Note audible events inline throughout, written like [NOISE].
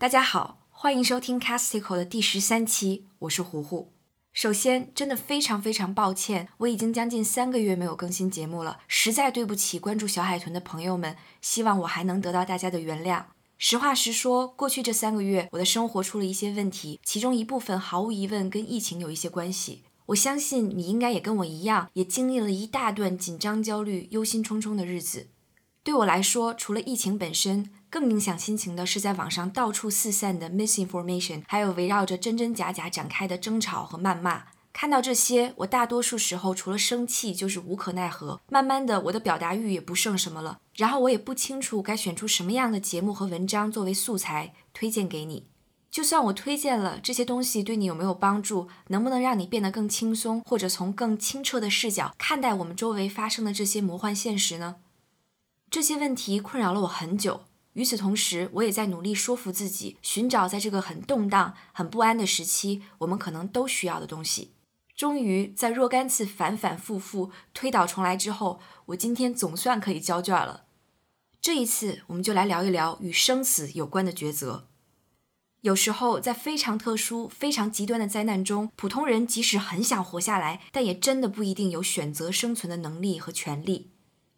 大家好，欢迎收听 Castico 的第十三期，我是胡胡。首先，真的非常非常抱歉，我已经将近三个月没有更新节目了，实在对不起关注小海豚的朋友们，希望我还能得到大家的原谅。实话实说，过去这三个月，我的生活出了一些问题，其中一部分毫无疑问跟疫情有一些关系。我相信你应该也跟我一样，也经历了一大段紧张、焦虑、忧心忡忡的日子。对我来说，除了疫情本身，更影响心情的是在网上到处四散的 misinformation，还有围绕着真真假假展开的争吵和谩骂。看到这些，我大多数时候除了生气就是无可奈何。慢慢的，我的表达欲也不剩什么了，然后我也不清楚该选出什么样的节目和文章作为素材推荐给你。就算我推荐了这些东西，对你有没有帮助？能不能让你变得更轻松，或者从更清澈的视角看待我们周围发生的这些魔幻现实呢？这些问题困扰了我很久。与此同时，我也在努力说服自己，寻找在这个很动荡、很不安的时期，我们可能都需要的东西。终于，在若干次反反复复、推倒重来之后，我今天总算可以交卷了。这一次，我们就来聊一聊与生死有关的抉择。有时候，在非常特殊、非常极端的灾难中，普通人即使很想活下来，但也真的不一定有选择生存的能力和权利。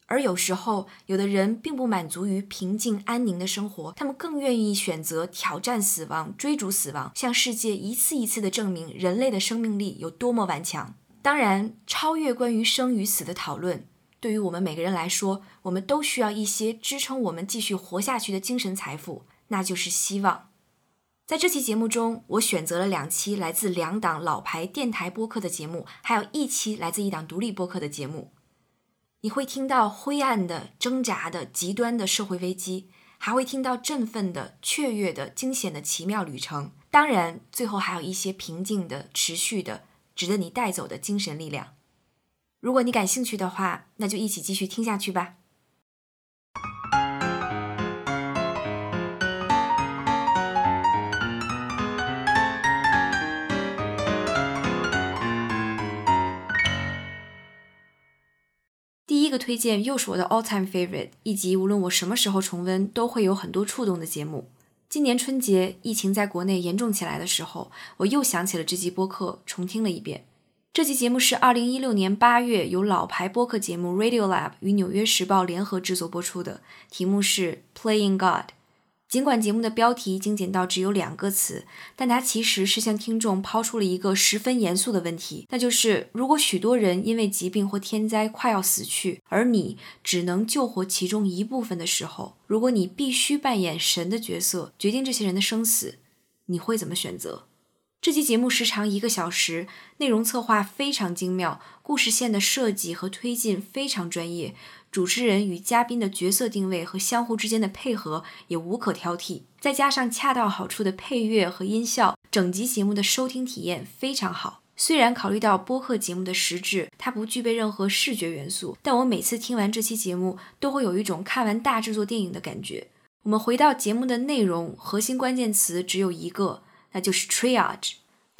而有时候，有的人并不满足于平静安宁的生活，他们更愿意选择挑战死亡、追逐死亡，向世界一次一次地证明人类的生命力有多么顽强。当然，超越关于生与死的讨论，对于我们每个人来说，我们都需要一些支撑我们继续活下去的精神财富，那就是希望。在这期节目中，我选择了两期来自两档老牌电台播客的节目，还有一期来自一档独立播客的节目。你会听到灰暗的、挣扎的、极端的社会危机，还会听到振奋的、雀跃的、惊险的奇妙旅程。当然，最后还有一些平静的、持续的、值得你带走的精神力量。如果你感兴趣的话，那就一起继续听下去吧。个推荐又是我的 all time favorite，一集无论我什么时候重温都会有很多触动的节目。今年春节疫情在国内严重起来的时候，我又想起了这集播客，重听了一遍。这集节目是二零一六年八月由老牌播客节目 Radio Lab 与纽约时报联合制作播出的，题目是 Playing God。尽管节目的标题精简到只有两个词，但它其实是向听众抛出了一个十分严肃的问题，那就是如果许多人因为疾病或天灾快要死去，而你只能救活其中一部分的时候，如果你必须扮演神的角色，决定这些人的生死，你会怎么选择？这期节目时长一个小时，内容策划非常精妙，故事线的设计和推进非常专业，主持人与嘉宾的角色定位和相互之间的配合也无可挑剔。再加上恰到好处的配乐和音效，整集节目的收听体验非常好。虽然考虑到播客节目的实质，它不具备任何视觉元素，但我每次听完这期节目，都会有一种看完大制作电影的感觉。我们回到节目的内容，核心关键词只有一个。那就是 triage，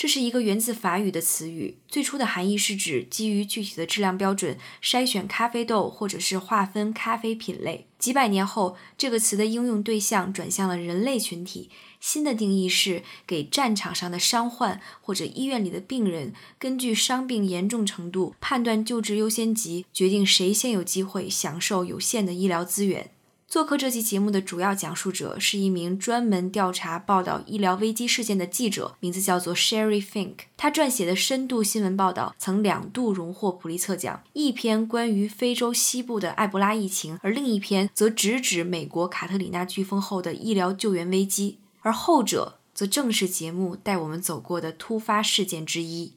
这是一个源自法语的词语，最初的含义是指基于具体的质量标准筛选咖啡豆，或者是划分咖啡品类。几百年后，这个词的应用对象转向了人类群体，新的定义是给战场上的伤患或者医院里的病人，根据伤病严重程度判断救治优先级，决定谁先有机会享受有限的医疗资源。做客这期节目的主要讲述者是一名专门调查报道医疗危机事件的记者，名字叫做 Sherry Fink。他撰写的深度新闻报道曾两度荣获普利策奖，一篇关于非洲西部的埃博拉疫情，而另一篇则直指美国卡特里娜飓风后的医疗救援危机，而后者则正是节目带我们走过的突发事件之一。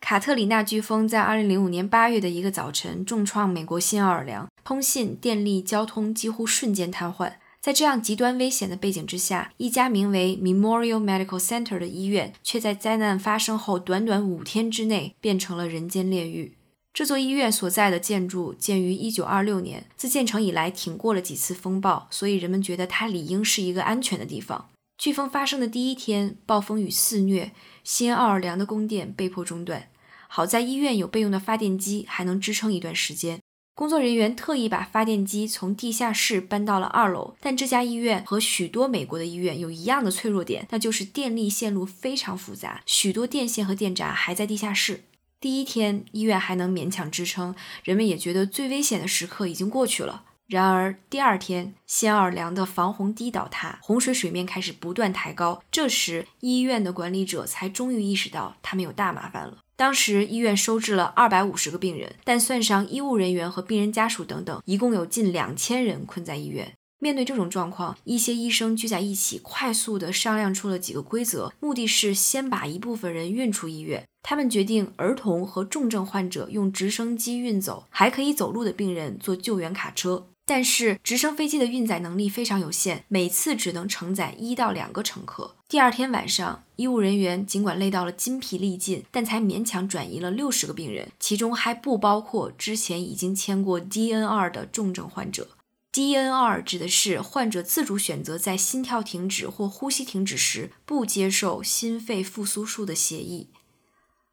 卡特里娜飓风在2005年8月的一个早晨重创美国新奥尔良，通信、电力、交通几乎瞬间瘫痪。在这样极端危险的背景之下，一家名为 Memorial Medical Center 的医院却在灾难发生后短短五天之内变成了人间炼狱。这座医院所在的建筑建于1926年，自建成以来挺过了几次风暴，所以人们觉得它理应是一个安全的地方。飓风发生的第一天，暴风雨肆虐。新奥尔良的供电被迫中断，好在医院有备用的发电机，还能支撑一段时间。工作人员特意把发电机从地下室搬到了二楼，但这家医院和许多美国的医院有一样的脆弱点，那就是电力线路非常复杂，许多电线和电闸还在地下室。第一天，医院还能勉强支撑，人们也觉得最危险的时刻已经过去了。然而，第二天，新奥尔良的防洪堤倒塌，洪水水面开始不断抬高。这时，医院的管理者才终于意识到他们有大麻烦了。当时，医院收治了二百五十个病人，但算上医务人员和病人家属等等，一共有近两千人困在医院。面对这种状况，一些医生聚在一起，快速地商量出了几个规则，目的是先把一部分人运出医院。他们决定，儿童和重症患者用直升机运走，还可以走路的病人坐救援卡车。但是直升飞机的运载能力非常有限，每次只能承载一到两个乘客。第二天晚上，医务人员尽管累到了筋疲力尽，但才勉强转移了六十个病人，其中还不包括之前已经签过 DNR 的重症患者。DNR 指的是患者自主选择在心跳停止或呼吸停止时不接受心肺复苏术的协议。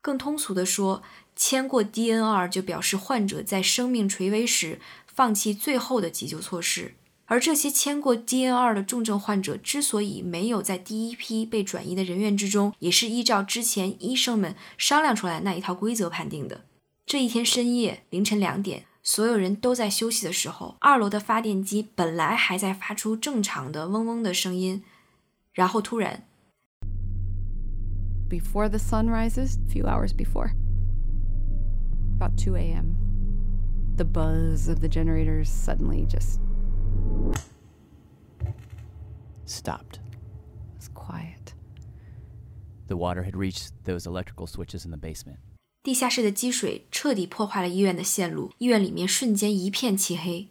更通俗的说，签过 DNR 就表示患者在生命垂危时。放弃最后的急救措施，而这些签过 DNR 的重症患者之所以没有在第一批被转移的人员之中，也是依照之前医生们商量出来那一套规则判定的。这一天深夜凌晨两点，所有人都在休息的时候，二楼的发电机本来还在发出正常的嗡嗡的声音，然后突然，Before the sun rises, few hours before, about two a.m. the buzz of the generators suddenly just stopped. It was quiet. The water had reached those electrical switches in the basement. 地下室的积水彻底破坏了医院的线路，医院里面瞬间一片漆黑。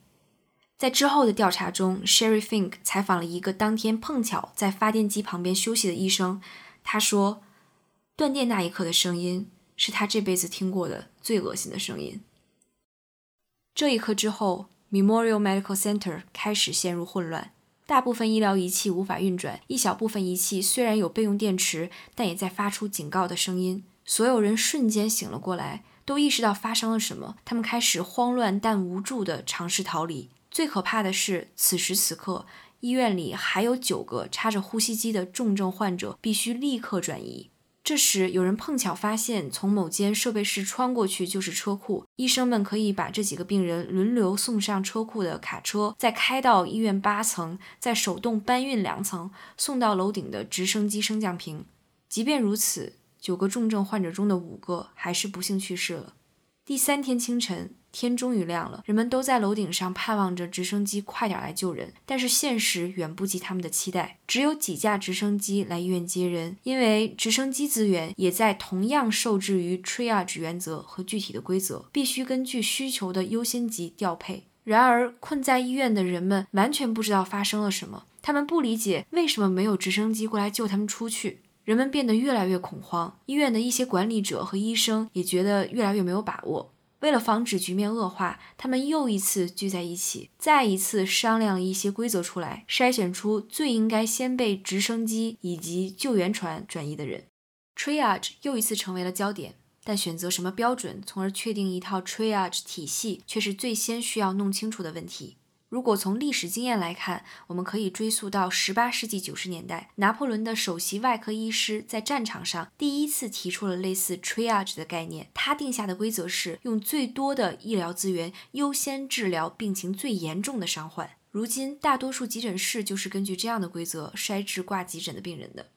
在之后的调查中，Sherry Fink 采访了一个当天碰巧在发电机旁边休息的医生，他说，断电那一刻的声音是他这辈子听过的最恶心的声音。这一刻之后，Memorial Medical Center 开始陷入混乱，大部分医疗仪器无法运转，一小部分仪器虽然有备用电池，但也在发出警告的声音。所有人瞬间醒了过来，都意识到发生了什么。他们开始慌乱但无助地尝试逃离。最可怕的是，此时此刻，医院里还有九个插着呼吸机的重症患者，必须立刻转移。这时，有人碰巧发现，从某间设备室穿过去就是车库。医生们可以把这几个病人轮流送上车库的卡车，再开到医院八层，再手动搬运两层，送到楼顶的直升机升降坪。即便如此，九个重症患者中的五个还是不幸去世了。第三天清晨。天终于亮了，人们都在楼顶上盼望着直升机快点来救人。但是现实远不及他们的期待，只有几架直升机来医院接人，因为直升机资源也在同样受制于 triage 原则和具体的规则，必须根据需求的优先级调配。然而，困在医院的人们完全不知道发生了什么，他们不理解为什么没有直升机过来救他们出去。人们变得越来越恐慌，医院的一些管理者和医生也觉得越来越没有把握。为了防止局面恶化，他们又一次聚在一起，再一次商量了一些规则出来，筛选出最应该先被直升机以及救援船转移的人。Triage 又一次成为了焦点，但选择什么标准，从而确定一套 Triage 体系，却是最先需要弄清楚的问题。如果从历史经验来看，我们可以追溯到十八世纪九十年代，拿破仑的首席外科医师在战场上第一次提出了类似 triage 的概念。他定下的规则是用最多的医疗资源优先治疗病情最严重的伤患。如今，大多数急诊室就是根据这样的规则筛治挂急诊的病人的。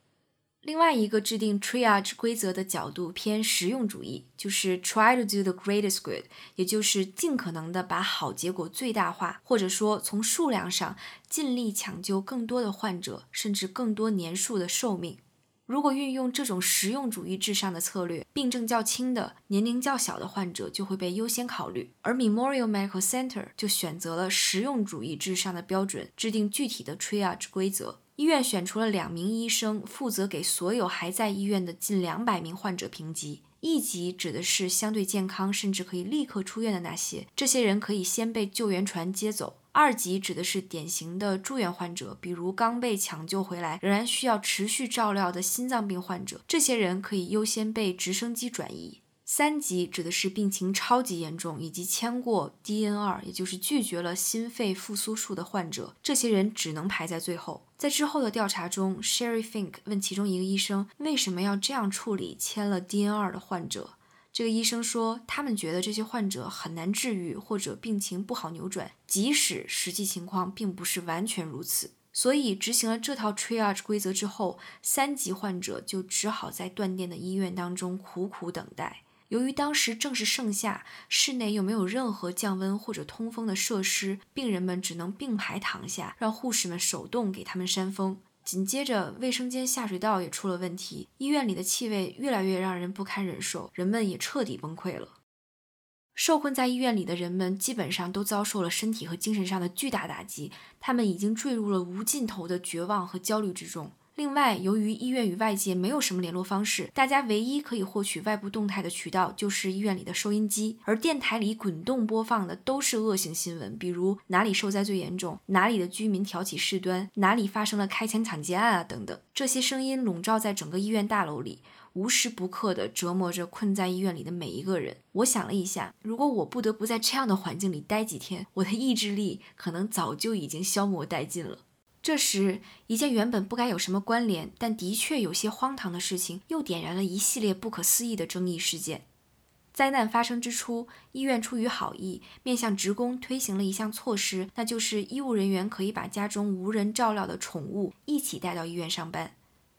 另外一个制定 triage 规则的角度偏实用主义，就是 try to do the greatest good，也就是尽可能的把好结果最大化，或者说从数量上尽力抢救更多的患者，甚至更多年数的寿命。如果运用这种实用主义至上的策略，病症较轻的、年龄较小的患者就会被优先考虑。而 Memorial Medical Center 就选择了实用主义至上的标准，制定具体的 triage 规则。医院选出了两名医生，负责给所有还在医院的近两百名患者评级。一级指的是相对健康，甚至可以立刻出院的那些，这些人可以先被救援船接走。二级指的是典型的住院患者，比如刚被抢救回来，仍然需要持续照料的心脏病患者，这些人可以优先被直升机转移。三级指的是病情超级严重以及签过 DNR，也就是拒绝了心肺复苏术的患者，这些人只能排在最后。在之后的调查中，Sherry Fink 问其中一个医生为什么要这样处理签了 DNR 的患者。这个医生说，他们觉得这些患者很难治愈，或者病情不好扭转，即使实际情况并不是完全如此。所以，执行了这套 triage 规则之后，三级患者就只好在断电的医院当中苦苦等待。由于当时正是盛夏，室内又没有任何降温或者通风的设施，病人们只能并排躺下，让护士们手动给他们扇风。紧接着，卫生间下水道也出了问题，医院里的气味越来越让人不堪忍受，人们也彻底崩溃了。受困在医院里的人们基本上都遭受了身体和精神上的巨大打击，他们已经坠入了无尽头的绝望和焦虑之中。另外，由于医院与外界没有什么联络方式，大家唯一可以获取外部动态的渠道就是医院里的收音机，而电台里滚动播放的都是恶性新闻，比如哪里受灾最严重，哪里的居民挑起事端，哪里发生了开枪抢劫案啊等等。这些声音笼罩在整个医院大楼里，无时不刻地折磨着困在医院里的每一个人。我想了一下，如果我不得不在这样的环境里待几天，我的意志力可能早就已经消磨殆尽了。这时，一件原本不该有什么关联，但的确有些荒唐的事情，又点燃了一系列不可思议的争议事件。灾难发生之初，医院出于好意，面向职工推行了一项措施，那就是医务人员可以把家中无人照料的宠物一起带到医院上班。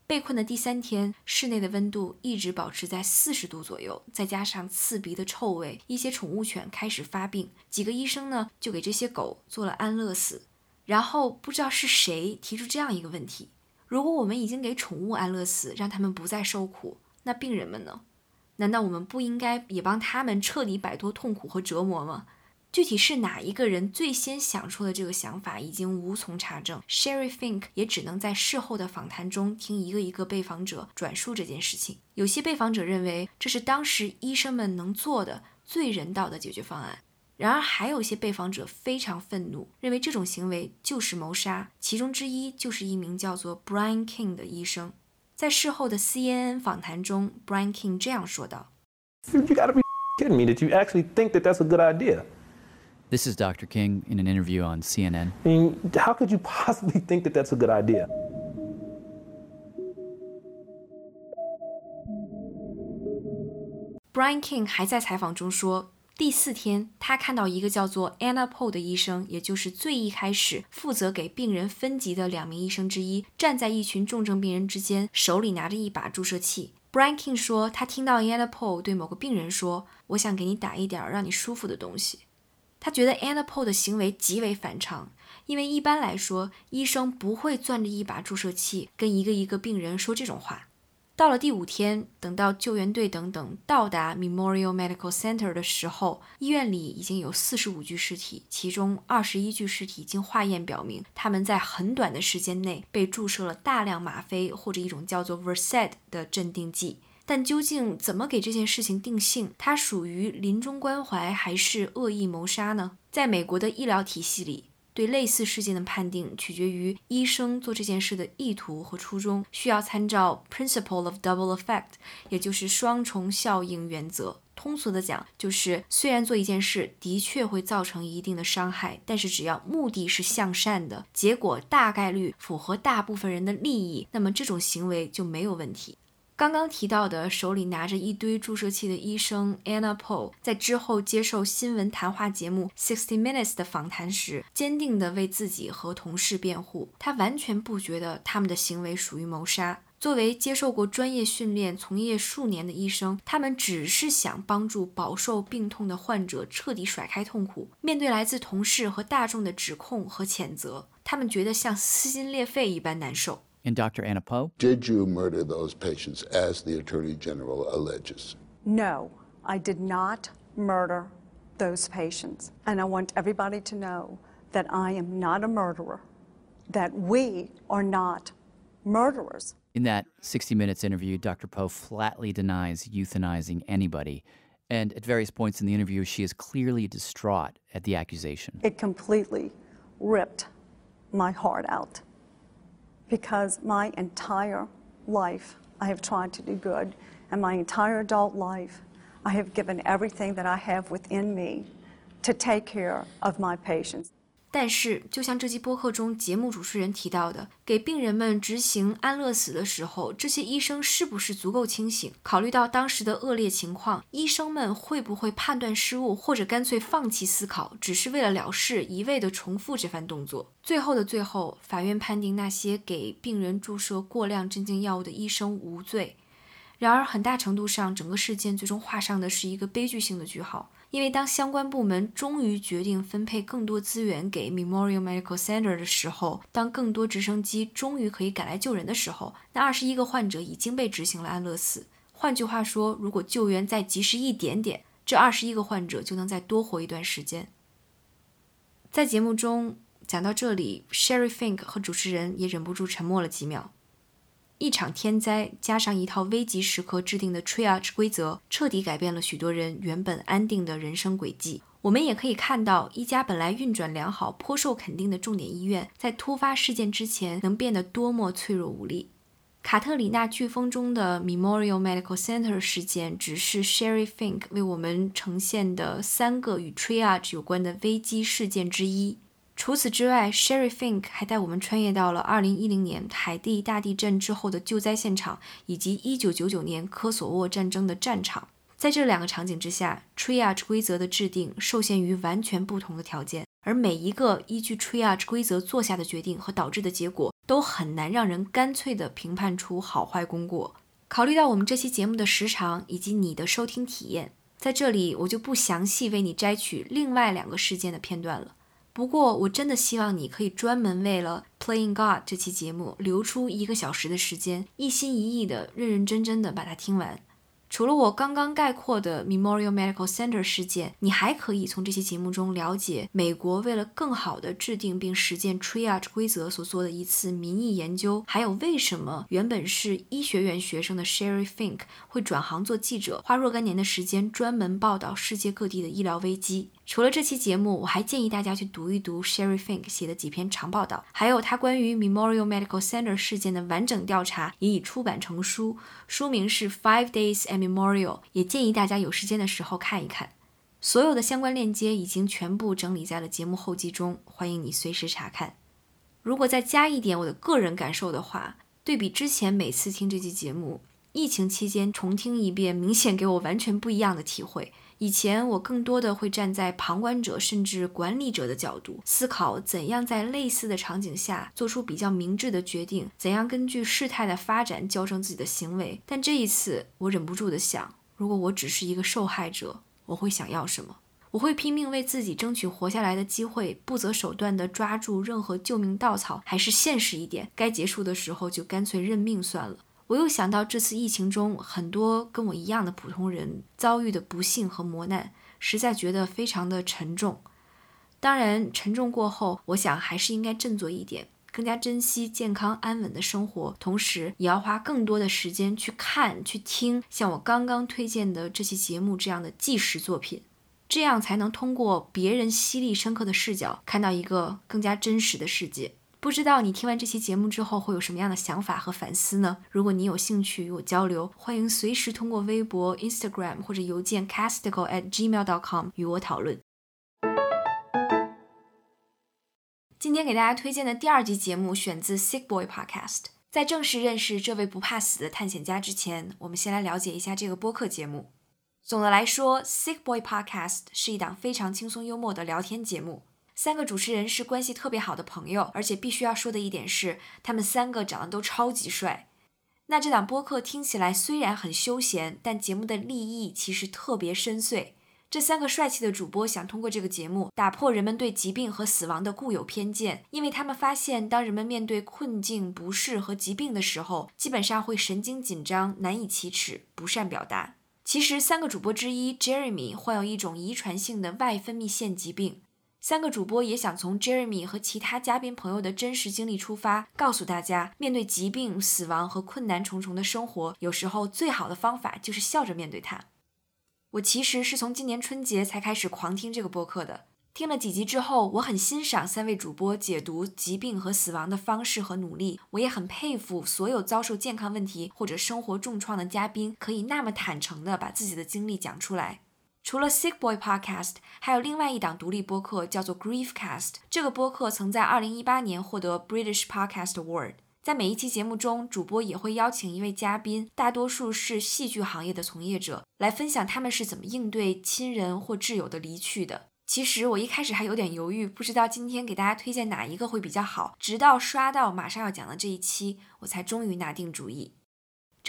被困的第三天，室内的温度一直保持在四十度左右，再加上刺鼻的臭味，一些宠物犬开始发病。几个医生呢，就给这些狗做了安乐死。然后不知道是谁提出这样一个问题：如果我们已经给宠物安乐死，让他们不再受苦，那病人们呢？难道我们不应该也帮他们彻底摆脱痛苦和折磨吗？具体是哪一个人最先想出的这个想法，已经无从查证。Sherry Fink 也只能在事后的访谈中听一个一个被访者转述这件事情。有些被访者认为这是当时医生们能做的最人道的解决方案。然而，还有些被访者非常愤怒，认为这种行为就是谋杀。其中之一就是一名叫做 Brian King 的医生。在事后的 CNN 访谈中，Brian King 这样说道：“You gotta be kidding me that you actually think that that's a good idea.” This is Dr. King in an interview on CNN. I mean, how could you possibly think that that's a good idea? Brian King 还在采访中说。 第四天，他看到一个叫做 Anna Paul 的医生，也就是最一开始负责给病人分级的两名医生之一，站在一群重症病人之间，手里拿着一把注射器。Brian King 说，他听到 Anna Paul 对某个病人说：“我想给你打一点让你舒服的东西。”他觉得 Anna Paul 的行为极为反常，因为一般来说，医生不会攥着一把注射器跟一个一个病人说这种话。到了第五天，等到救援队等等到达 Memorial Medical Center 的时候，医院里已经有四十五具尸体，其中二十一具尸体经化验表明，他们在很短的时间内被注射了大量吗啡或者一种叫做 Versed 的镇定剂。但究竟怎么给这件事情定性？它属于临终关怀还是恶意谋杀呢？在美国的医疗体系里。对类似事件的判定取决于医生做这件事的意图和初衷，需要参照 principle of double effect，也就是双重效应原则。通俗的讲，就是虽然做一件事的确会造成一定的伤害，但是只要目的是向善的，结果大概率符合大部分人的利益，那么这种行为就没有问题。刚刚提到的手里拿着一堆注射器的医生 Anna Paul，在之后接受新闻谈话节目 Sixty Minutes 的访谈时，坚定地为自己和同事辩护。他完全不觉得他们的行为属于谋杀。作为接受过专业训练、从业数年的医生，他们只是想帮助饱受病痛的患者彻底甩开痛苦。面对来自同事和大众的指控和谴责，他们觉得像撕心裂肺一般难受。And Dr. Anna Poe? Did you murder those patients as the Attorney General alleges? No, I did not murder those patients. And I want everybody to know that I am not a murderer, that we are not murderers. In that 60 Minutes interview, Dr. Poe flatly denies euthanizing anybody. And at various points in the interview, she is clearly distraught at the accusation. It completely ripped my heart out because my entire life I have tried to do good, and my entire adult life I have given everything that I have within me to take care of my patients. 但是，就像这期播客中节目主持人提到的，给病人们执行安乐死的时候，这些医生是不是足够清醒？考虑到当时的恶劣情况，医生们会不会判断失误，或者干脆放弃思考，只是为了了事，一味地重复这番动作？最后的最后，法院判定那些给病人注射过量镇静药物的医生无罪。然而，很大程度上，整个事件最终画上的是一个悲剧性的句号。因为当相关部门终于决定分配更多资源给 Memorial Medical Center 的时候，当更多直升机终于可以赶来救人的时候，那二十一个患者已经被执行了安乐死。换句话说，如果救援再及时一点点，这二十一个患者就能再多活一段时间。在节目中讲到这里，Sherry Fink 和主持人也忍不住沉默了几秒。一场天灾加上一套危急时刻制定的 triage 规则，彻底改变了许多人原本安定的人生轨迹。我们也可以看到，一家本来运转良好、颇受肯定的重点医院，在突发事件之前能变得多么脆弱无力。卡特里娜飓风中的 Memorial Medical Center 事件，只是 Sherry Fink 为我们呈现的三个与 triage 有关的危机事件之一。除此之外，Sherry Fink 还带我们穿越到了2010年海地大地震之后的救灾现场，以及1999年科索沃战争的战场。在这两个场景之下，Triage 规则的制定受限于完全不同的条件，而每一个依据 Triage 规则做下的决定和导致的结果，都很难让人干脆地评判出好坏功过。考虑到我们这期节目的时长以及你的收听体验，在这里我就不详细为你摘取另外两个事件的片段了。不过，我真的希望你可以专门为了《Playing God》这期节目留出一个小时的时间，一心一意的、认认真真的把它听完。除了我刚刚概括的 Memorial Medical Center 事件，你还可以从这期节目中了解美国为了更好地制定并实践 Triage 规则所做的一次民意研究，还有为什么原本是医学院学生的 Sherry Fink 会转行做记者，花若干年的时间专门报道世界各地的医疗危机。除了这期节目，我还建议大家去读一读 Sherry Fink 写的几篇长报道，还有他关于 Memorial Medical Center 事件的完整调查也已出版成书，书名是 Five Days at Memorial，也建议大家有时间的时候看一看。所有的相关链接已经全部整理在了节目后记中，欢迎你随时查看。如果再加一点我的个人感受的话，对比之前每次听这期节目，疫情期间重听一遍，明显给我完全不一样的体会。以前我更多的会站在旁观者甚至管理者的角度思考，怎样在类似的场景下做出比较明智的决定，怎样根据事态的发展矫正自己的行为。但这一次，我忍不住的想，如果我只是一个受害者，我会想要什么？我会拼命为自己争取活下来的机会，不择手段地抓住任何救命稻草，还是现实一点，该结束的时候就干脆认命算了？我又想到这次疫情中很多跟我一样的普通人遭遇的不幸和磨难，实在觉得非常的沉重。当然，沉重过后，我想还是应该振作一点，更加珍惜健康安稳的生活，同时也要花更多的时间去看、去听像我刚刚推荐的这期节目这样的纪实作品，这样才能通过别人犀利深刻的视角，看到一个更加真实的世界。不知道你听完这期节目之后会有什么样的想法和反思呢？如果你有兴趣与我交流，欢迎随时通过微博、Instagram 或者邮件 casticle at gmail dot com 与我讨论。今天给大家推荐的第二集节目选自 Sick Boy Podcast。在正式认识这位不怕死的探险家之前，我们先来了解一下这个播客节目。总的来说，Sick Boy Podcast 是一档非常轻松幽默的聊天节目。三个主持人是关系特别好的朋友，而且必须要说的一点是，他们三个长得都超级帅。那这档播客听起来虽然很休闲，但节目的立意其实特别深邃。这三个帅气的主播想通过这个节目打破人们对疾病和死亡的固有偏见，因为他们发现，当人们面对困境、不适和疾病的时候，基本上会神经紧张、难以启齿、不善表达。其实，三个主播之一 Jeremy 患有一种遗传性的外分泌腺疾病。三个主播也想从 Jeremy 和其他嘉宾朋友的真实经历出发，告诉大家，面对疾病、死亡和困难重重的生活，有时候最好的方法就是笑着面对它。我其实是从今年春节才开始狂听这个播客的。听了几集之后，我很欣赏三位主播解读疾病和死亡的方式和努力，我也很佩服所有遭受健康问题或者生活重创的嘉宾，可以那么坦诚地把自己的经历讲出来。除了 Sick Boy Podcast，还有另外一档独立播客叫做 Griefcast。这个播客曾在2018年获得 British Podcast Award。在每一期节目中，主播也会邀请一位嘉宾，大多数是戏剧行业的从业者，来分享他们是怎么应对亲人或挚友的离去的。其实我一开始还有点犹豫，不知道今天给大家推荐哪一个会比较好。直到刷到马上要讲的这一期，我才终于拿定主意。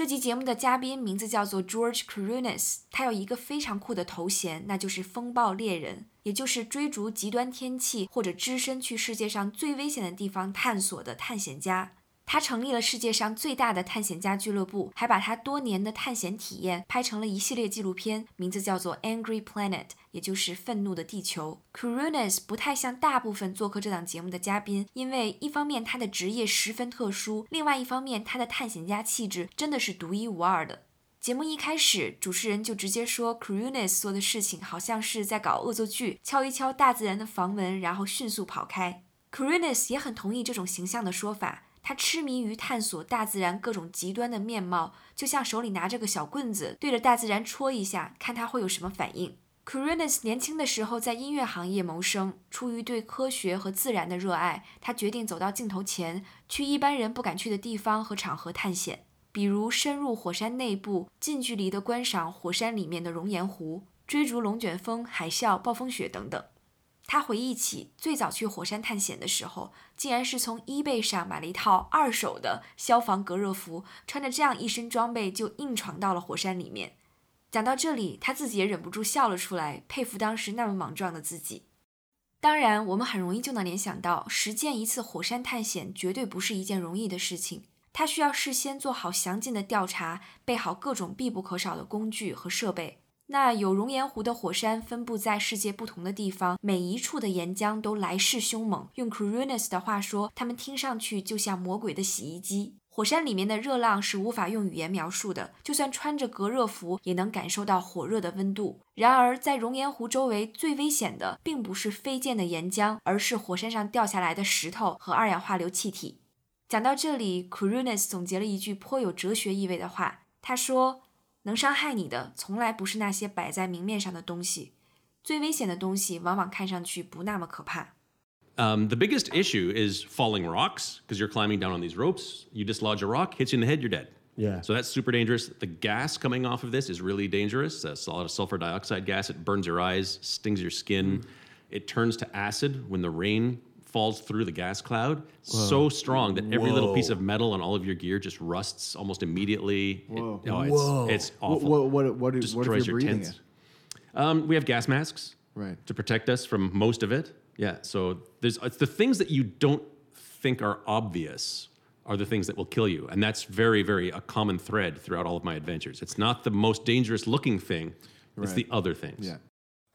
这集节目的嘉宾名字叫做 George Coronis，他有一个非常酷的头衔，那就是风暴猎人，也就是追逐极端天气或者只身去世界上最危险的地方探索的探险家。他成立了世界上最大的探险家俱乐部，还把他多年的探险体验拍成了一系列纪录片，名字叫做《Angry Planet》，也就是愤怒的地球。c o r u n a s 不太像大部分做客这档节目的嘉宾，因为一方面他的职业十分特殊，另外一方面他的探险家气质真的是独一无二的。节目一开始，主持人就直接说 c o r u n a s 做的事情好像是在搞恶作剧，敲一敲大自然的房门，然后迅速跑开。c o r u n a s 也很同意这种形象的说法。他痴迷于探索大自然各种极端的面貌，就像手里拿着个小棍子，对着大自然戳一下，看他会有什么反应。Kurinis 年轻的时候在音乐行业谋生，出于对科学和自然的热爱，他决定走到镜头前，去一般人不敢去的地方和场合探险，比如深入火山内部，近距离地观赏火山里面的熔岩湖，追逐龙卷风、海啸、暴风雪等等。他回忆起最早去火山探险的时候，竟然是从 eBay 上买了一套二手的消防隔热服，穿着这样一身装备就硬闯到了火山里面。讲到这里，他自己也忍不住笑了出来，佩服当时那么莽撞的自己。当然，我们很容易就能联想到，实践一次火山探险绝对不是一件容易的事情，他需要事先做好详尽的调查，备好各种必不可少的工具和设备。那有熔岩湖的火山分布在世界不同的地方，每一处的岩浆都来势凶猛。用 Kurunis 的话说，他们听上去就像魔鬼的洗衣机。火山里面的热浪是无法用语言描述的，就算穿着隔热服也能感受到火热的温度。然而，在熔岩湖周围最危险的并不是飞溅的岩浆，而是火山上掉下来的石头和二氧化硫气体。讲到这里，Kurunis 总结了一句颇有哲学意味的话，他说。能伤害你的，从来不是那些摆在明面上的东西。最危险的东西，往往看上去不那么可怕。Um, the biggest issue is falling rocks because you're climbing down on these ropes. You dislodge a rock, hits you in the head, you're dead. Yeah. So that's super dangerous. The gas coming off of this is really dangerous. That's a lot of sulfur dioxide gas. It burns your eyes, stings your skin. Mm. It turns to acid when the rain falls through the gas cloud Whoa. so strong that every Whoa. little piece of metal on all of your gear just rusts almost immediately. Whoa. It, oh, it's, Whoa. it's awful. What, what, what, what, Destroys what if you're your breathing it? Um, we have gas masks right. to protect us from most of it. Yeah, so there's it's the things that you don't think are obvious are the things that will kill you, and that's very, very a common thread throughout all of my adventures. It's not the most dangerous looking thing; it's the other things. Yeah.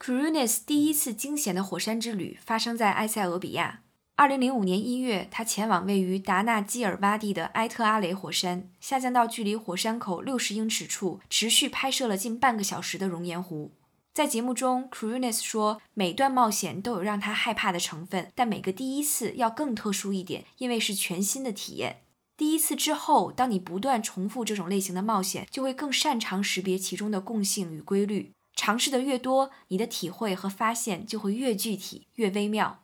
Kurunis 第一次惊险的火山之旅发生在埃塞俄比亚。 二零零五年一月，他前往位于达纳基尔洼地的埃特阿雷火山，下降到距离火山口六十英尺处，持续拍摄了近半个小时的熔岩湖。在节目中 k r u n i s 说，每段冒险都有让他害怕的成分，但每个第一次要更特殊一点，因为是全新的体验。第一次之后，当你不断重复这种类型的冒险，就会更擅长识别其中的共性与规律。尝试的越多，你的体会和发现就会越具体、越微妙。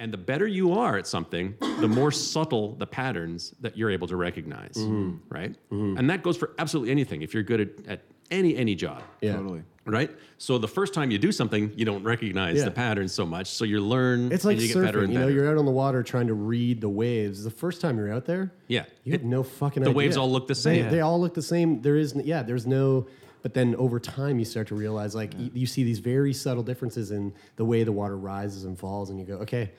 And the better you are at something, the more subtle the patterns that you're able to recognize, mm-hmm. right? Mm-hmm. And that goes for absolutely anything. If you're good at, at any any job, yeah. totally. Right. So the first time you do something, you don't recognize yeah. the patterns so much. So you learn. It's like you surfing. Better you know, you're out on the water trying to read the waves. The first time you're out there, yeah, you it, have no fucking. Idea. The idea. waves all look the same. They, they all look the same. There is yeah. There's no but then over time you start to realize like yeah. you, you, see these very subtle differences in the way the water rises and falls and you go okay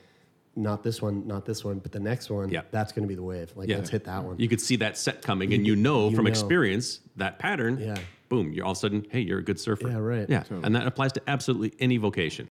not this one, not this one, but the next one, yeah. that's going to be the wave. Like, yeah. let's hit that one. You could see that set coming, you, and you know you from know. experience that pattern. Yeah. Boom, you're all of a sudden, hey, you're a good surfer. Yeah, right. Yeah, totally. and that applies to absolutely any vocation.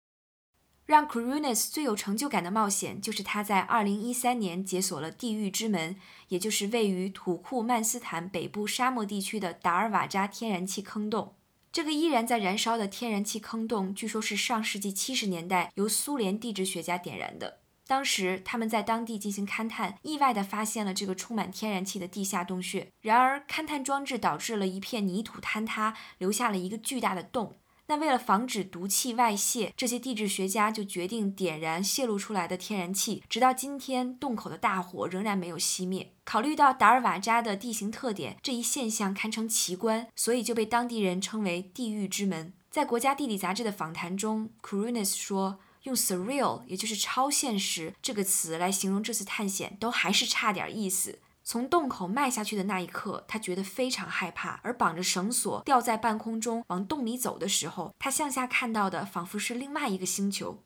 让 Kurunis 最有成就感的冒险，就是他在2013年解锁了地狱之门，也就是位于土库曼斯坦北部沙漠地区的达尔瓦扎天然气坑洞。 这个依然在燃烧的天然气坑洞，据说是上世纪七十年代由苏联地质学家点燃的。 当时他们在当地进行勘探，意外地发现了这个充满天然气的地下洞穴。然而，勘探装置导致了一片泥土坍塌，留下了一个巨大的洞。那为了防止毒气外泄，这些地质学家就决定点燃泄露出来的天然气。直到今天，洞口的大火仍然没有熄灭。考虑到达尔瓦扎的地形特点，这一现象堪称奇观，所以就被当地人称为“地狱之门”。在《国家地理》杂志的访谈中 k r u n i s 说：“用 ‘surreal’，也就是超现实这个词来形容这次探险，都还是差点意思。”从洞口迈下去的那一刻，他觉得非常害怕。而绑着绳索吊在半空中往洞里走的时候，他向下看到的仿佛是另外一个星球。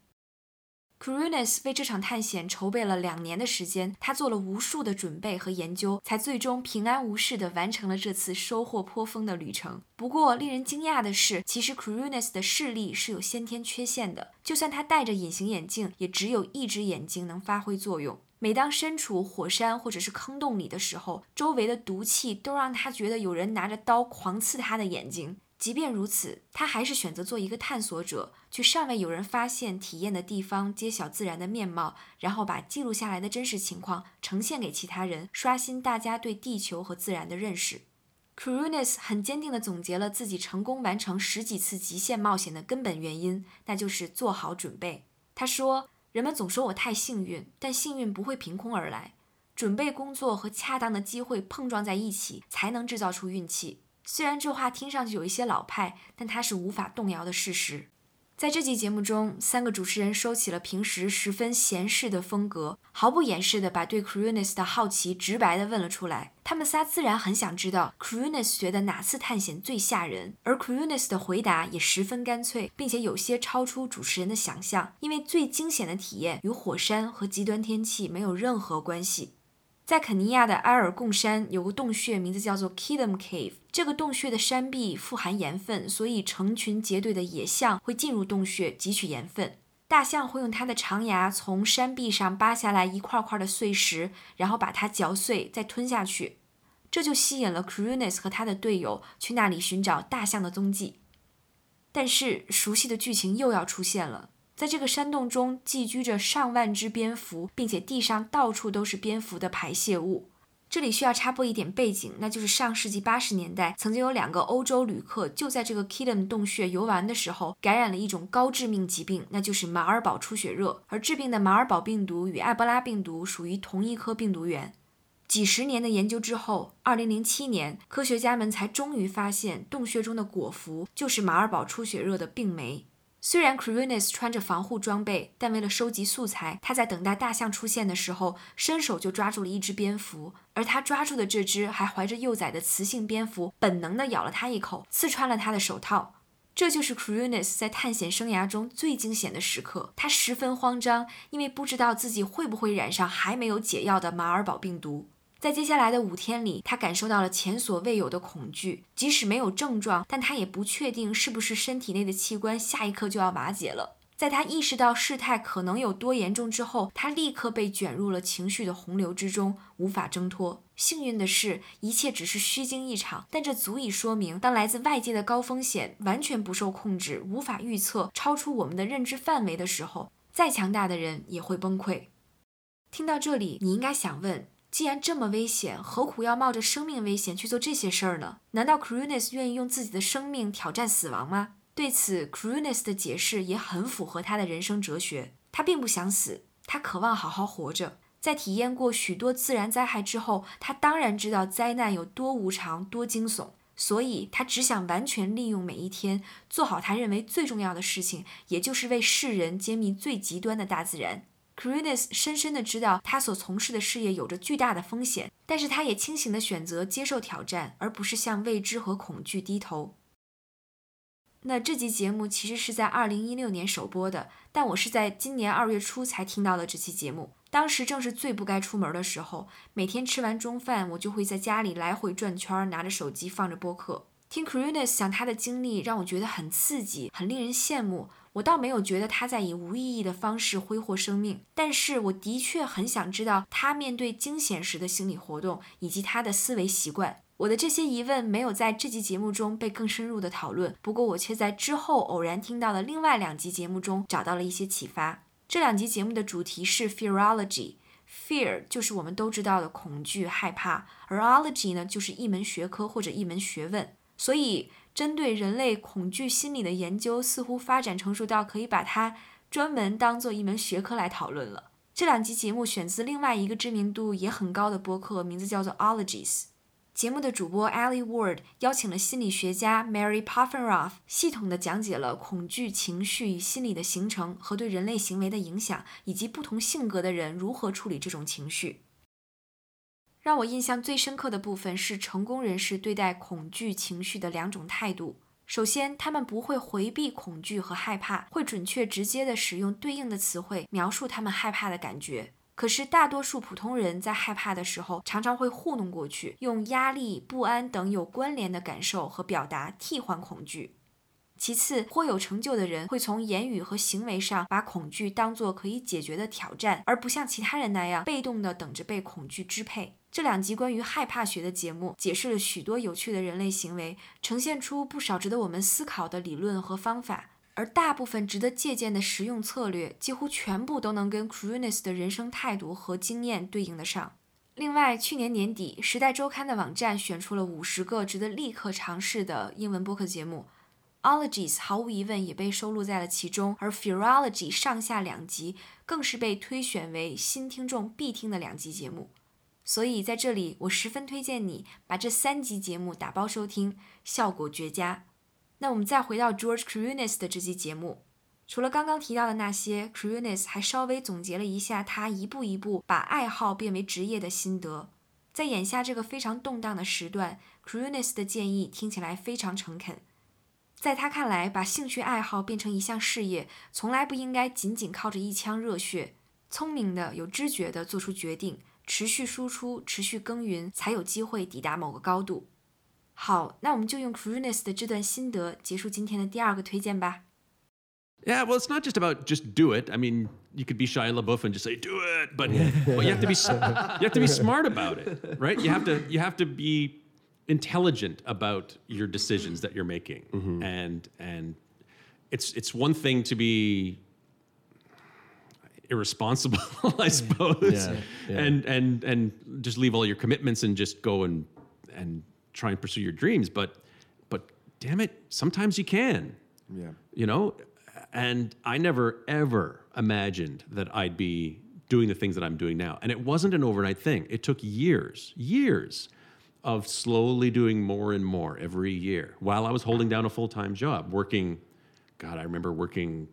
K r u n i s 为这场探险筹备了两年的时间，他做了无数的准备和研究，才最终平安无事地完成了这次收获颇丰的旅程。不过，令人惊讶的是，其实 k r u n i s 的视力是有先天缺陷的，就算他戴着隐形眼镜，也只有一只眼睛能发挥作用。每当身处火山或者是坑洞里的时候，周围的毒气都让他觉得有人拿着刀狂刺他的眼睛。即便如此，他还是选择做一个探索者，去尚未有人发现、体验的地方揭晓自然的面貌，然后把记录下来的真实情况呈现给其他人，刷新大家对地球和自然的认识。k r u n i s 很坚定地总结了自己成功完成十几次极限冒险的根本原因，那就是做好准备。他说。人们总说我太幸运，但幸运不会凭空而来。准备工作和恰当的机会碰撞在一起，才能制造出运气。虽然这话听上去有一些老派，但它是无法动摇的事实。在这期节目中，三个主持人收起了平时十分闲适的风格，毫不掩饰地把对 c r u n i s 的好奇直白地问了出来。他们仨自然很想知道 c r u n i s 觉得哪次探险最吓人，而 c r u n i s 的回答也十分干脆，并且有些超出主持人的想象，因为最惊险的体验与火山和极端天气没有任何关系。在肯尼亚的埃尔贡山有个洞穴，名字叫做 Kidum Cave。这个洞穴的山壁富含盐分，所以成群结队的野象会进入洞穴汲取盐分。大象会用它的长牙从山壁上扒下来一块块的碎石，然后把它嚼碎，再吞下去。这就吸引了 c r u n i s 和他的队友去那里寻找大象的踪迹。但是，熟悉的剧情又要出现了。在这个山洞中寄居着上万只蝙蝠，并且地上到处都是蝙蝠的排泄物。这里需要插播一点背景，那就是上世纪八十年代，曾经有两个欧洲旅客就在这个 Kidum 洞穴游玩的时候，感染了一种高致命疾病，那就是马尔堡出血热。而致病的马尔堡病毒与埃博拉病毒属于同一颗病毒源。几十年的研究之后，二零零七年，科学家们才终于发现，洞穴中的果蝠就是马尔堡出血热的病媒。虽然 c r u n i s 穿着防护装备，但为了收集素材，他在等待大象出现的时候，伸手就抓住了一只蝙蝠，而他抓住的这只还怀着幼崽的雌性蝙蝠，本能地咬了他一口，刺穿了他的手套。这就是 c r u n i s 在探险生涯中最惊险的时刻，他十分慌张，因为不知道自己会不会染上还没有解药的马尔堡病毒。在接下来的五天里，他感受到了前所未有的恐惧。即使没有症状，但他也不确定是不是身体内的器官下一刻就要瓦解了。在他意识到事态可能有多严重之后，他立刻被卷入了情绪的洪流之中，无法挣脱。幸运的是，一切只是虚惊一场，但这足以说明，当来自外界的高风险完全不受控制、无法预测、超出我们的认知范围的时候，再强大的人也会崩溃。听到这里，你应该想问。既然这么危险，何苦要冒着生命危险去做这些事儿呢？难道 c r u n i s 愿意用自己的生命挑战死亡吗？对此 c r u n i s 的解释也很符合他的人生哲学。他并不想死，他渴望好好活着。在体验过许多自然灾害之后，他当然知道灾难有多无常、多惊悚，所以他只想完全利用每一天，做好他认为最重要的事情，也就是为世人揭秘最极端的大自然。C r u n i s 深深地知道他所从事的事业有着巨大的风险，但是他也清醒地选择接受挑战，而不是向未知和恐惧低头。那这集节目其实是在2016年首播的，但我是在今年二月初才听到的这期节目。当时正是最不该出门的时候，每天吃完中饭，我就会在家里来回转圈，拿着手机放着播客听 c r u n i s 讲他的经历，让我觉得很刺激，很令人羡慕。我倒没有觉得他在以无意义的方式挥霍生命，但是我的确很想知道他面对惊险时的心理活动以及他的思维习惯。我的这些疑问没有在这集节目中被更深入的讨论，不过我却在之后偶然听到的另外两集节目中找到了一些启发。这两集节目的主题是 fearology，fear 就是我们都知道的恐惧、害怕，而 ology 呢就是一门学科或者一门学问。所以，针对人类恐惧心理的研究似乎发展成熟到可以把它专门当做一门学科来讨论了。这两集节目选自另外一个知名度也很高的播客，名字叫做 Ologies。节目的主播 Ali Ward 邀请了心理学家 Mary Poffenroth，系统地讲解了恐惧情绪与心理的形成和对人类行为的影响，以及不同性格的人如何处理这种情绪。让我印象最深刻的部分是成功人士对待恐惧情绪的两种态度。首先，他们不会回避恐惧和害怕，会准确直接地使用对应的词汇描述他们害怕的感觉。可是，大多数普通人在害怕的时候，常常会糊弄过去，用压力、不安等有关联的感受和表达替换恐惧。其次，颇有成就的人会从言语和行为上把恐惧当作可以解决的挑战，而不像其他人那样被动地等着被恐惧支配。这两集关于害怕学的节目解释了许多有趣的人类行为，呈现出不少值得我们思考的理论和方法。而大部分值得借鉴的实用策略，几乎全部都能跟 c r u n i s 的人生态度和经验对应得上。另外，去年年底，《时代周刊》的网站选出了五十个值得立刻尝试的英文播客节目，Ologies 毫无疑问也被收录在了其中，而 Fearology 上下两集更是被推选为新听众必听的两集节目。所以在这里，我十分推荐你把这三集节目打包收听，效果绝佳。那我们再回到 George c r u n e s 的这期节目，除了刚刚提到的那些 c r u n e s 还稍微总结了一下他一步一步把爱好变为职业的心得。在眼下这个非常动荡的时段 c r u n e s 的建议听起来非常诚恳。在他看来，把兴趣爱好变成一项事业，从来不应该仅仅靠着一腔热血，聪明的、有知觉的做出决定，持续输出、持续耕耘，才有机会抵达某个高度。好，那我们就用 c r u n e s 的这段心得结束今天的第二个推荐吧。Yeah, well, it's not just about just do it. I mean, you could be Shia LaBeouf and just say do it, but, but you have to be you have to be smart about it, right? You have to you have to be intelligent about your decisions that you're making, and and it's it's one thing to be irresponsible, [LAUGHS] I suppose, Yeah, yeah. and and and just leave all your commitments and just go and and try and pursue your dreams. But but damn it, sometimes you can. Yeah. You know, and I never ever imagined that I'd be doing the things that I'm doing now. And it wasn't an overnight thing. It took years, years of slowly doing more and more every year while I was holding down a full-time job, working God, I remember working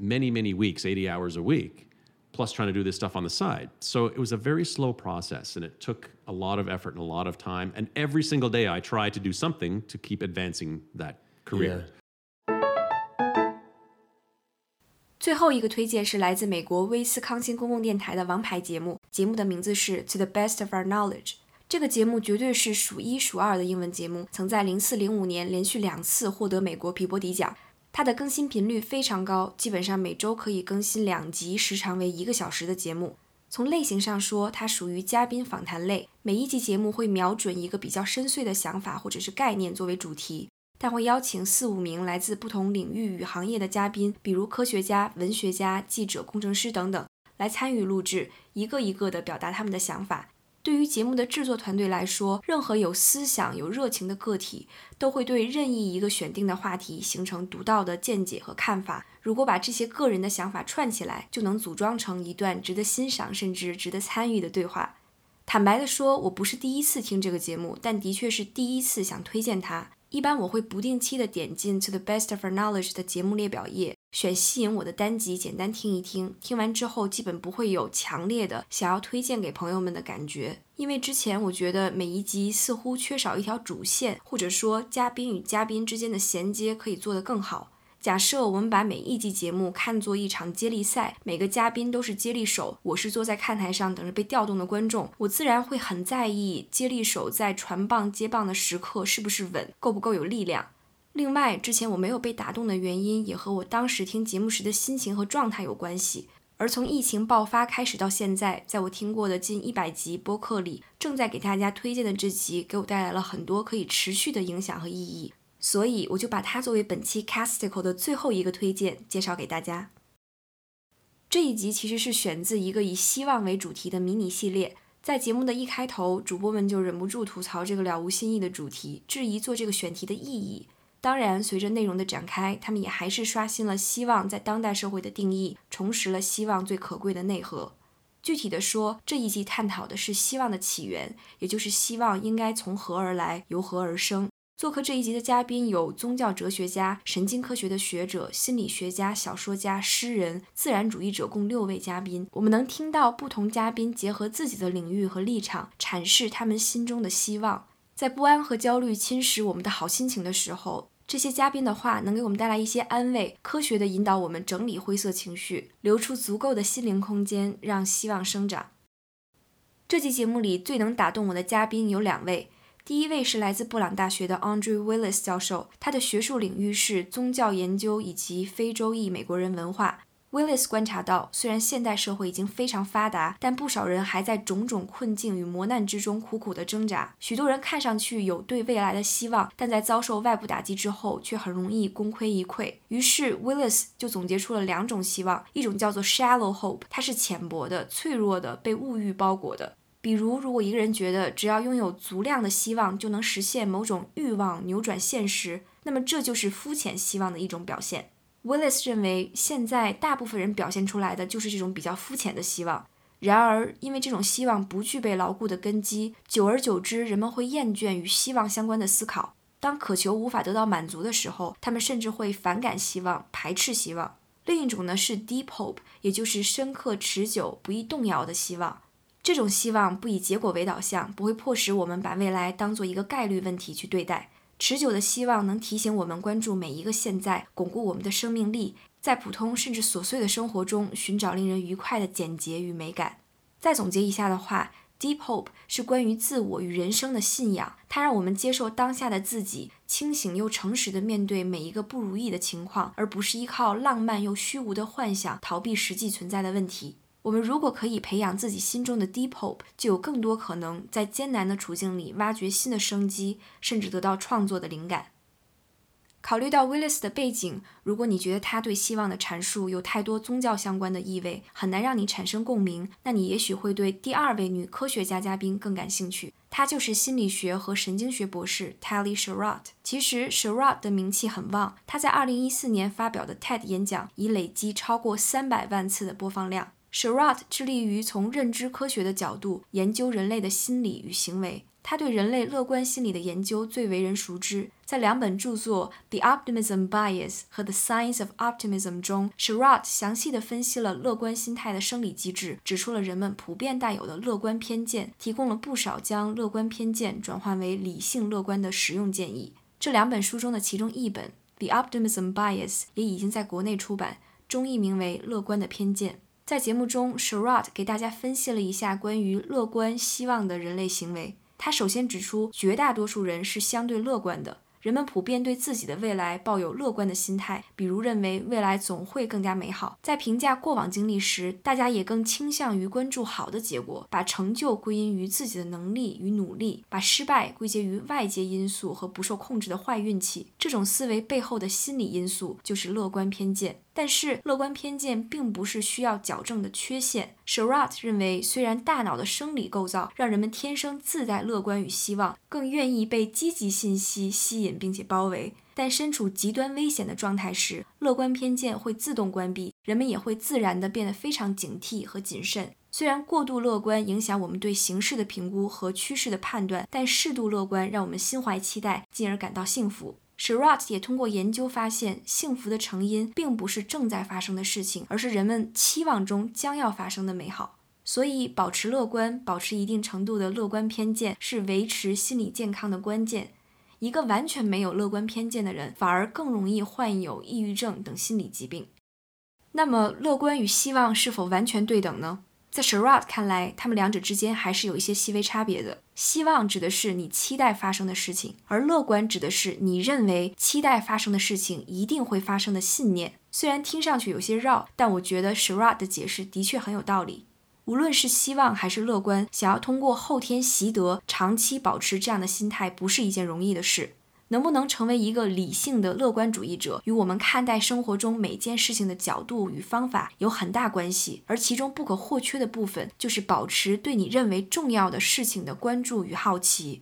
many, many weeks, 80 hours a week, plus trying to do this stuff on the side. So it was a very slow process and it took a lot of effort and a lot of time. And every single day I tried to do something to keep advancing that career. Yeah. 最后一个推荐是来自美国威斯康星公共电台的王牌节目，节目的名字是《To the Best of Our Knowledge》。这个节目绝对是数一数二的英文节目，曾在零四零五年连续两次获得美国皮博迪奖。 它的更新频率非常高，基本上每周可以更新两集，时长为一个小时的节目。从类型上说，它属于嘉宾访谈类，每一集节目会瞄准一个比较深邃的想法或者是概念作为主题。但会邀请四五名来自不同领域与行业的嘉宾，比如科学家、文学家、记者、工程师等等，来参与录制，一个一个的表达他们的想法。对于节目的制作团队来说，任何有思想、有热情的个体都会对任意一个选定的话题形成独到的见解和看法。如果把这些个人的想法串起来，就能组装成一段值得欣赏甚至值得参与的对话。坦白地说，我不是第一次听这个节目，但的确是第一次想推荐它。一般我会不定期的点进 To the Best of Our Knowledge 的节目列表页，选吸引我的单集，简单听一听。听完之后，基本不会有强烈的想要推荐给朋友们的感觉，因为之前我觉得每一集似乎缺少一条主线，或者说嘉宾与嘉宾之间的衔接可以做得更好。假设我们把每一集节目看作一场接力赛，每个嘉宾都是接力手，我是坐在看台上等着被调动的观众，我自然会很在意接力手在传棒接棒的时刻是不是稳，够不够有力量。另外，之前我没有被打动的原因，也和我当时听节目时的心情和状态有关系。而从疫情爆发开始到现在，在我听过的近一百集播客里，正在给大家推荐的这集，给我带来了很多可以持续的影响和意义。所以我就把它作为本期 Casticle 的最后一个推荐介绍给大家。这一集其实是选自一个以希望为主题的迷你系列。在节目的一开头，主播们就忍不住吐槽这个了无新意的主题，质疑做这个选题的意义。当然，随着内容的展开，他们也还是刷新了希望在当代社会的定义，重拾了希望最可贵的内核。具体的说，这一集探讨的是希望的起源，也就是希望应该从何而来，由何而生。做客这一集的嘉宾有宗教哲学家、神经科学的学者、心理学家、小说家、诗人、自然主义者，共六位嘉宾。我们能听到不同嘉宾结合自己的领域和立场，阐释他们心中的希望。在不安和焦虑侵蚀我们的好心情的时候，这些嘉宾的话能给我们带来一些安慰，科学的引导我们整理灰色情绪，留出足够的心灵空间，让希望生长。这期节目里最能打动我的嘉宾有两位，第一位是来自布朗大学的 Andrew Willis 教授，他的学术领域是宗教研究以及非洲裔美国人文化。Willis 观察到，虽然现代社会已经非常发达，但不少人还在种种困境与磨难之中苦苦的挣扎。许多人看上去有对未来的希望，但在遭受外部打击之后，却很容易功亏一篑。于是，Willis 就总结出了两种希望，一种叫做 shallow hope，它是浅薄的、脆弱的、被物欲包裹的。比如，如果一个人觉得只要拥有足量的希望就能实现某种欲望、扭转现实，那么这就是肤浅希望的一种表现。Willis 认为，现在大部分人表现出来的就是这种比较肤浅的希望。然而，因为这种希望不具备牢固的根基，久而久之，人们会厌倦与希望相关的思考。当渴求无法得到满足的时候，他们甚至会反感希望，排斥希望。另一种呢是 deep hope，也就是深刻、持久、不易动摇的希望。这种希望不以结果为导向，不会迫使我们把未来当做一个概率问题去对待。持久的希望能提醒我们关注每一个现在，巩固我们的生命力，在普通甚至琐碎的生活中寻找令人愉快的简洁与美感。再总结一下的话，Deep Hope 是关于自我与人生的信仰，它让我们接受当下的自己，清醒又诚实地面对每一个不如意的情况，而不是依靠浪漫又虚无的幻想逃避实际存在的问题。我们如果可以培养自己心中的 deep hope，就有更多可能在艰难的处境里挖掘新的生机，甚至得到创作的灵感。考虑到 Willis 的背景，如果你觉得他对希望的阐述有太多宗教相关的意味，很难让你产生共鸣，那你也许会对第二位女科学家嘉宾更感兴趣。她就是心理学和神经学博士 Tali Sharot。其实 Sharot 的名气很旺，她在2014年发表的 TED 演讲已累积超过300万次的播放量。Sharot 致力于从认知科学的角度研究人类的心理与行为。他对人类乐观心理的研究最为人熟知。在两本著作《The Optimism Bias》和《The Science of Optimism》中，Sharot 详细地分析了乐观心态的生理机制，指出了人们普遍带有的乐观偏见，提供了不少将乐观偏见转换为理性乐观的实用建议。这两本书中的其中一本《The Optimism Bias》也已经在国内出版，中译名为《乐观的偏见》。在节目中，Sharot 给大家分析了一下关于乐观希望的人类行为。他首先指出，绝大多数人是相对乐观的。人们普遍对自己的未来抱有乐观的心态，比如认为未来总会更加美好。在评价过往经历时，大家也更倾向于关注好的结果，把成就归因于自己的能力与努力，把失败归结于外界因素和不受控制的坏运气。这种思维背后的心理因素就是乐观偏见。但是，乐观偏见并不是需要矫正的缺陷。Sharot 认为，虽然大脑的生理构造让人们天生自带乐观与希望，更愿意被积极信息吸引并且包围，但身处极端危险的状态时，乐观偏见会自动关闭，人们也会自然地变得非常警惕和谨慎。虽然过度乐观影响我们对形势的评估和趋势的判断，但适度乐观让我们心怀期待，进而感到幸福。Sharot 也通过研究发现，幸福的成因并不是正在发生的事情，而是人们期望中将要发生的美好。所以，保持乐观，保持一定程度的乐观偏见，是维持心理健康的关键。一个完全没有乐观偏见的人，反而更容易患有抑郁症等心理疾病。那么，乐观与希望是否完全对等呢？在 Sharot 看来，他们两者之间还是有一些细微差别的。希望指的是你期待发生的事情，而乐观指的是你认为期待发生的事情一定会发生的信念。虽然听上去有些绕，但我觉得 Sharad 的解释的确很有道理。无论是希望还是乐观，想要通过后天习得，长期保持这样的心态，不是一件容易的事。能不能成为一个理性的乐观主义者，与我们看待生活中每件事情的角度与方法有很大关系。而其中不可或缺的部分，就是保持对你认为重要的事情的关注与好奇。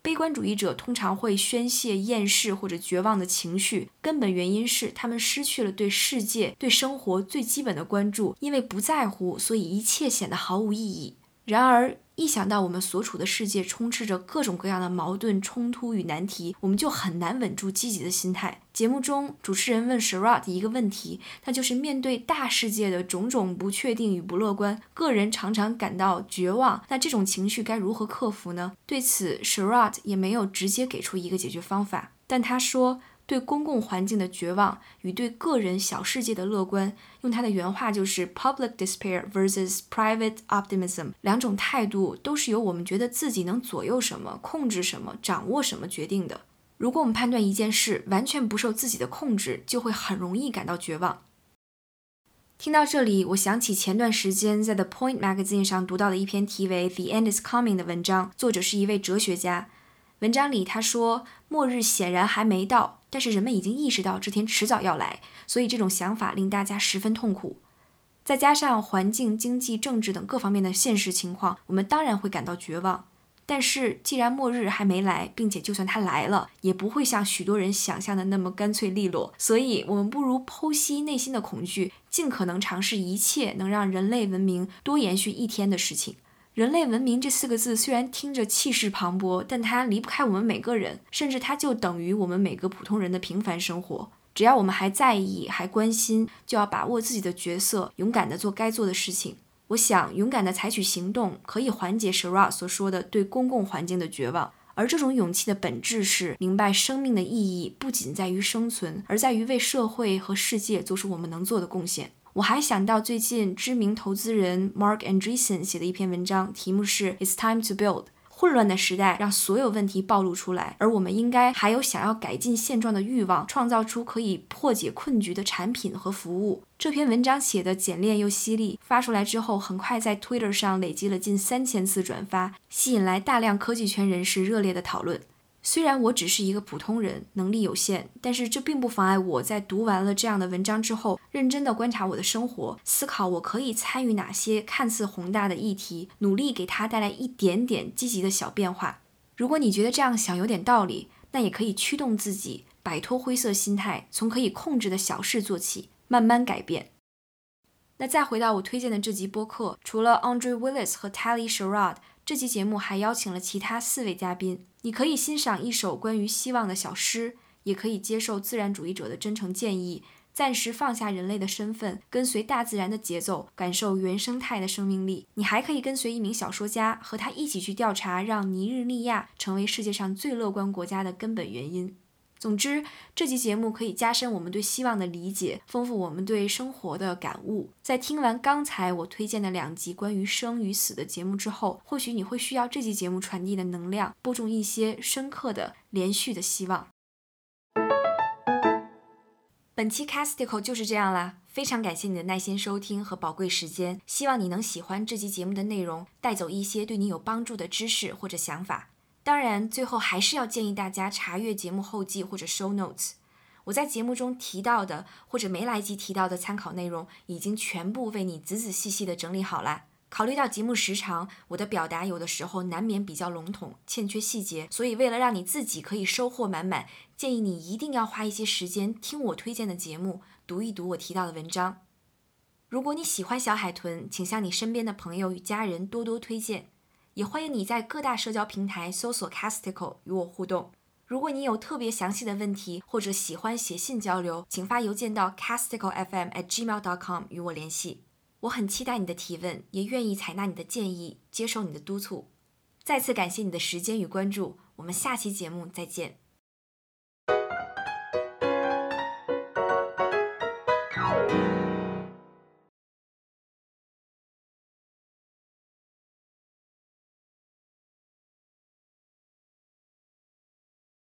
悲观主义者通常会宣泄厌世或者绝望的情绪，根本原因是他们失去了对世界、对生活最基本的关注，因为不在乎，所以一切显得毫无意义。然而，一想到我们所处的世界充斥着各种各样的矛盾冲突与难题，我们就很难稳住积极的心态。节目中，主持人问 Sharad 一个问题，那就是面对大世界的种种不确定与不乐观，个人常常感到绝望。那这种情绪该如何克服呢？对此，Sharad 也没有直接给出一个解决方法，但他说。对公共环境的绝望与对个人小世界的乐观，用他的原话就是 “public despair versus private optimism”。两种态度都是由我们觉得自己能左右什么、控制什么、掌握什么决定的。如果我们判断一件事完全不受自己的控制，就会很容易感到绝望。听到这里，我想起前段时间在《The Point》magazine 上读到的一篇题为《The End Is Coming》的文章，作者是一位哲学家。文章里他说：“末日显然还没到，但是人们已经意识到这天迟早要来，所以这种想法令大家十分痛苦。再加上环境、经济、政治等各方面的现实情况，我们当然会感到绝望。但是既然末日还没来，并且就算它来了，也不会像许多人想象的那么干脆利落，所以我们不如剖析内心的恐惧，尽可能尝试一切能让人类文明多延续一天的事情。”人类文明这四个字虽然听着气势磅礴，但它离不开我们每个人，甚至它就等于我们每个普通人的平凡生活。只要我们还在意、还关心，就要把握自己的角色，勇敢地做该做的事情。我想，勇敢地采取行动，可以缓解 Shara 所说的对公共环境的绝望。而这种勇气的本质是明白生命的意义不仅在于生存，而在于为社会和世界做出我们能做的贡献。我还想到最近知名投资人 Mark Andreessen 写的一篇文章，题目是 "It's time to build"。混乱的时代让所有问题暴露出来，而我们应该还有想要改进现状的欲望，创造出可以破解困局的产品和服务。这篇文章写的简练又犀利，发出来之后，很快在 Twitter 上累积了近三千次转发，吸引来大量科技圈人士热烈的讨论。虽然我只是一个普通人，能力有限，但是这并不妨碍我在读完了这样的文章之后，认真地观察我的生活，思考我可以参与哪些看似宏大的议题，努力给它带来一点点积极的小变化。如果你觉得这样想有点道理，那也可以驱动自己摆脱灰色心态，从可以控制的小事做起，慢慢改变。那再回到我推荐的这集播客，除了 Andre Willis 和 Tally Sharad。这期节目还邀请了其他四位嘉宾，你可以欣赏一首关于希望的小诗，也可以接受自然主义者的真诚建议，暂时放下人类的身份，跟随大自然的节奏，感受原生态的生命力。你还可以跟随一名小说家，和他一起去调查让尼日利亚成为世界上最乐观国家的根本原因。总之，这期节目可以加深我们对希望的理解，丰富我们对生活的感悟。在听完刚才我推荐的两集关于生与死的节目之后，或许你会需要这期节目传递的能量，播种一些深刻的、连续的希望。本期 Casticle 就是这样啦，非常感谢你的耐心收听和宝贵时间，希望你能喜欢这期节目的内容，带走一些对你有帮助的知识或者想法。当然，最后还是要建议大家查阅节目后记或者 show notes。我在节目中提到的或者没来及提到的参考内容，已经全部为你仔仔细细的整理好了。考虑到节目时长，我的表达有的时候难免比较笼统，欠缺细节，所以为了让你自己可以收获满满，建议你一定要花一些时间听我推荐的节目，读一读我提到的文章。如果你喜欢小海豚，请向你身边的朋友与家人多多推荐。也欢迎你在各大社交平台搜索 Casticle 与我互动。如果你有特别详细的问题，或者喜欢写信交流，请发邮件到 casticlefm at gmail.com 与我联系。我很期待你的提问，也愿意采纳你的建议，接受你的督促。再次感谢你的时间与关注，我们下期节目再见。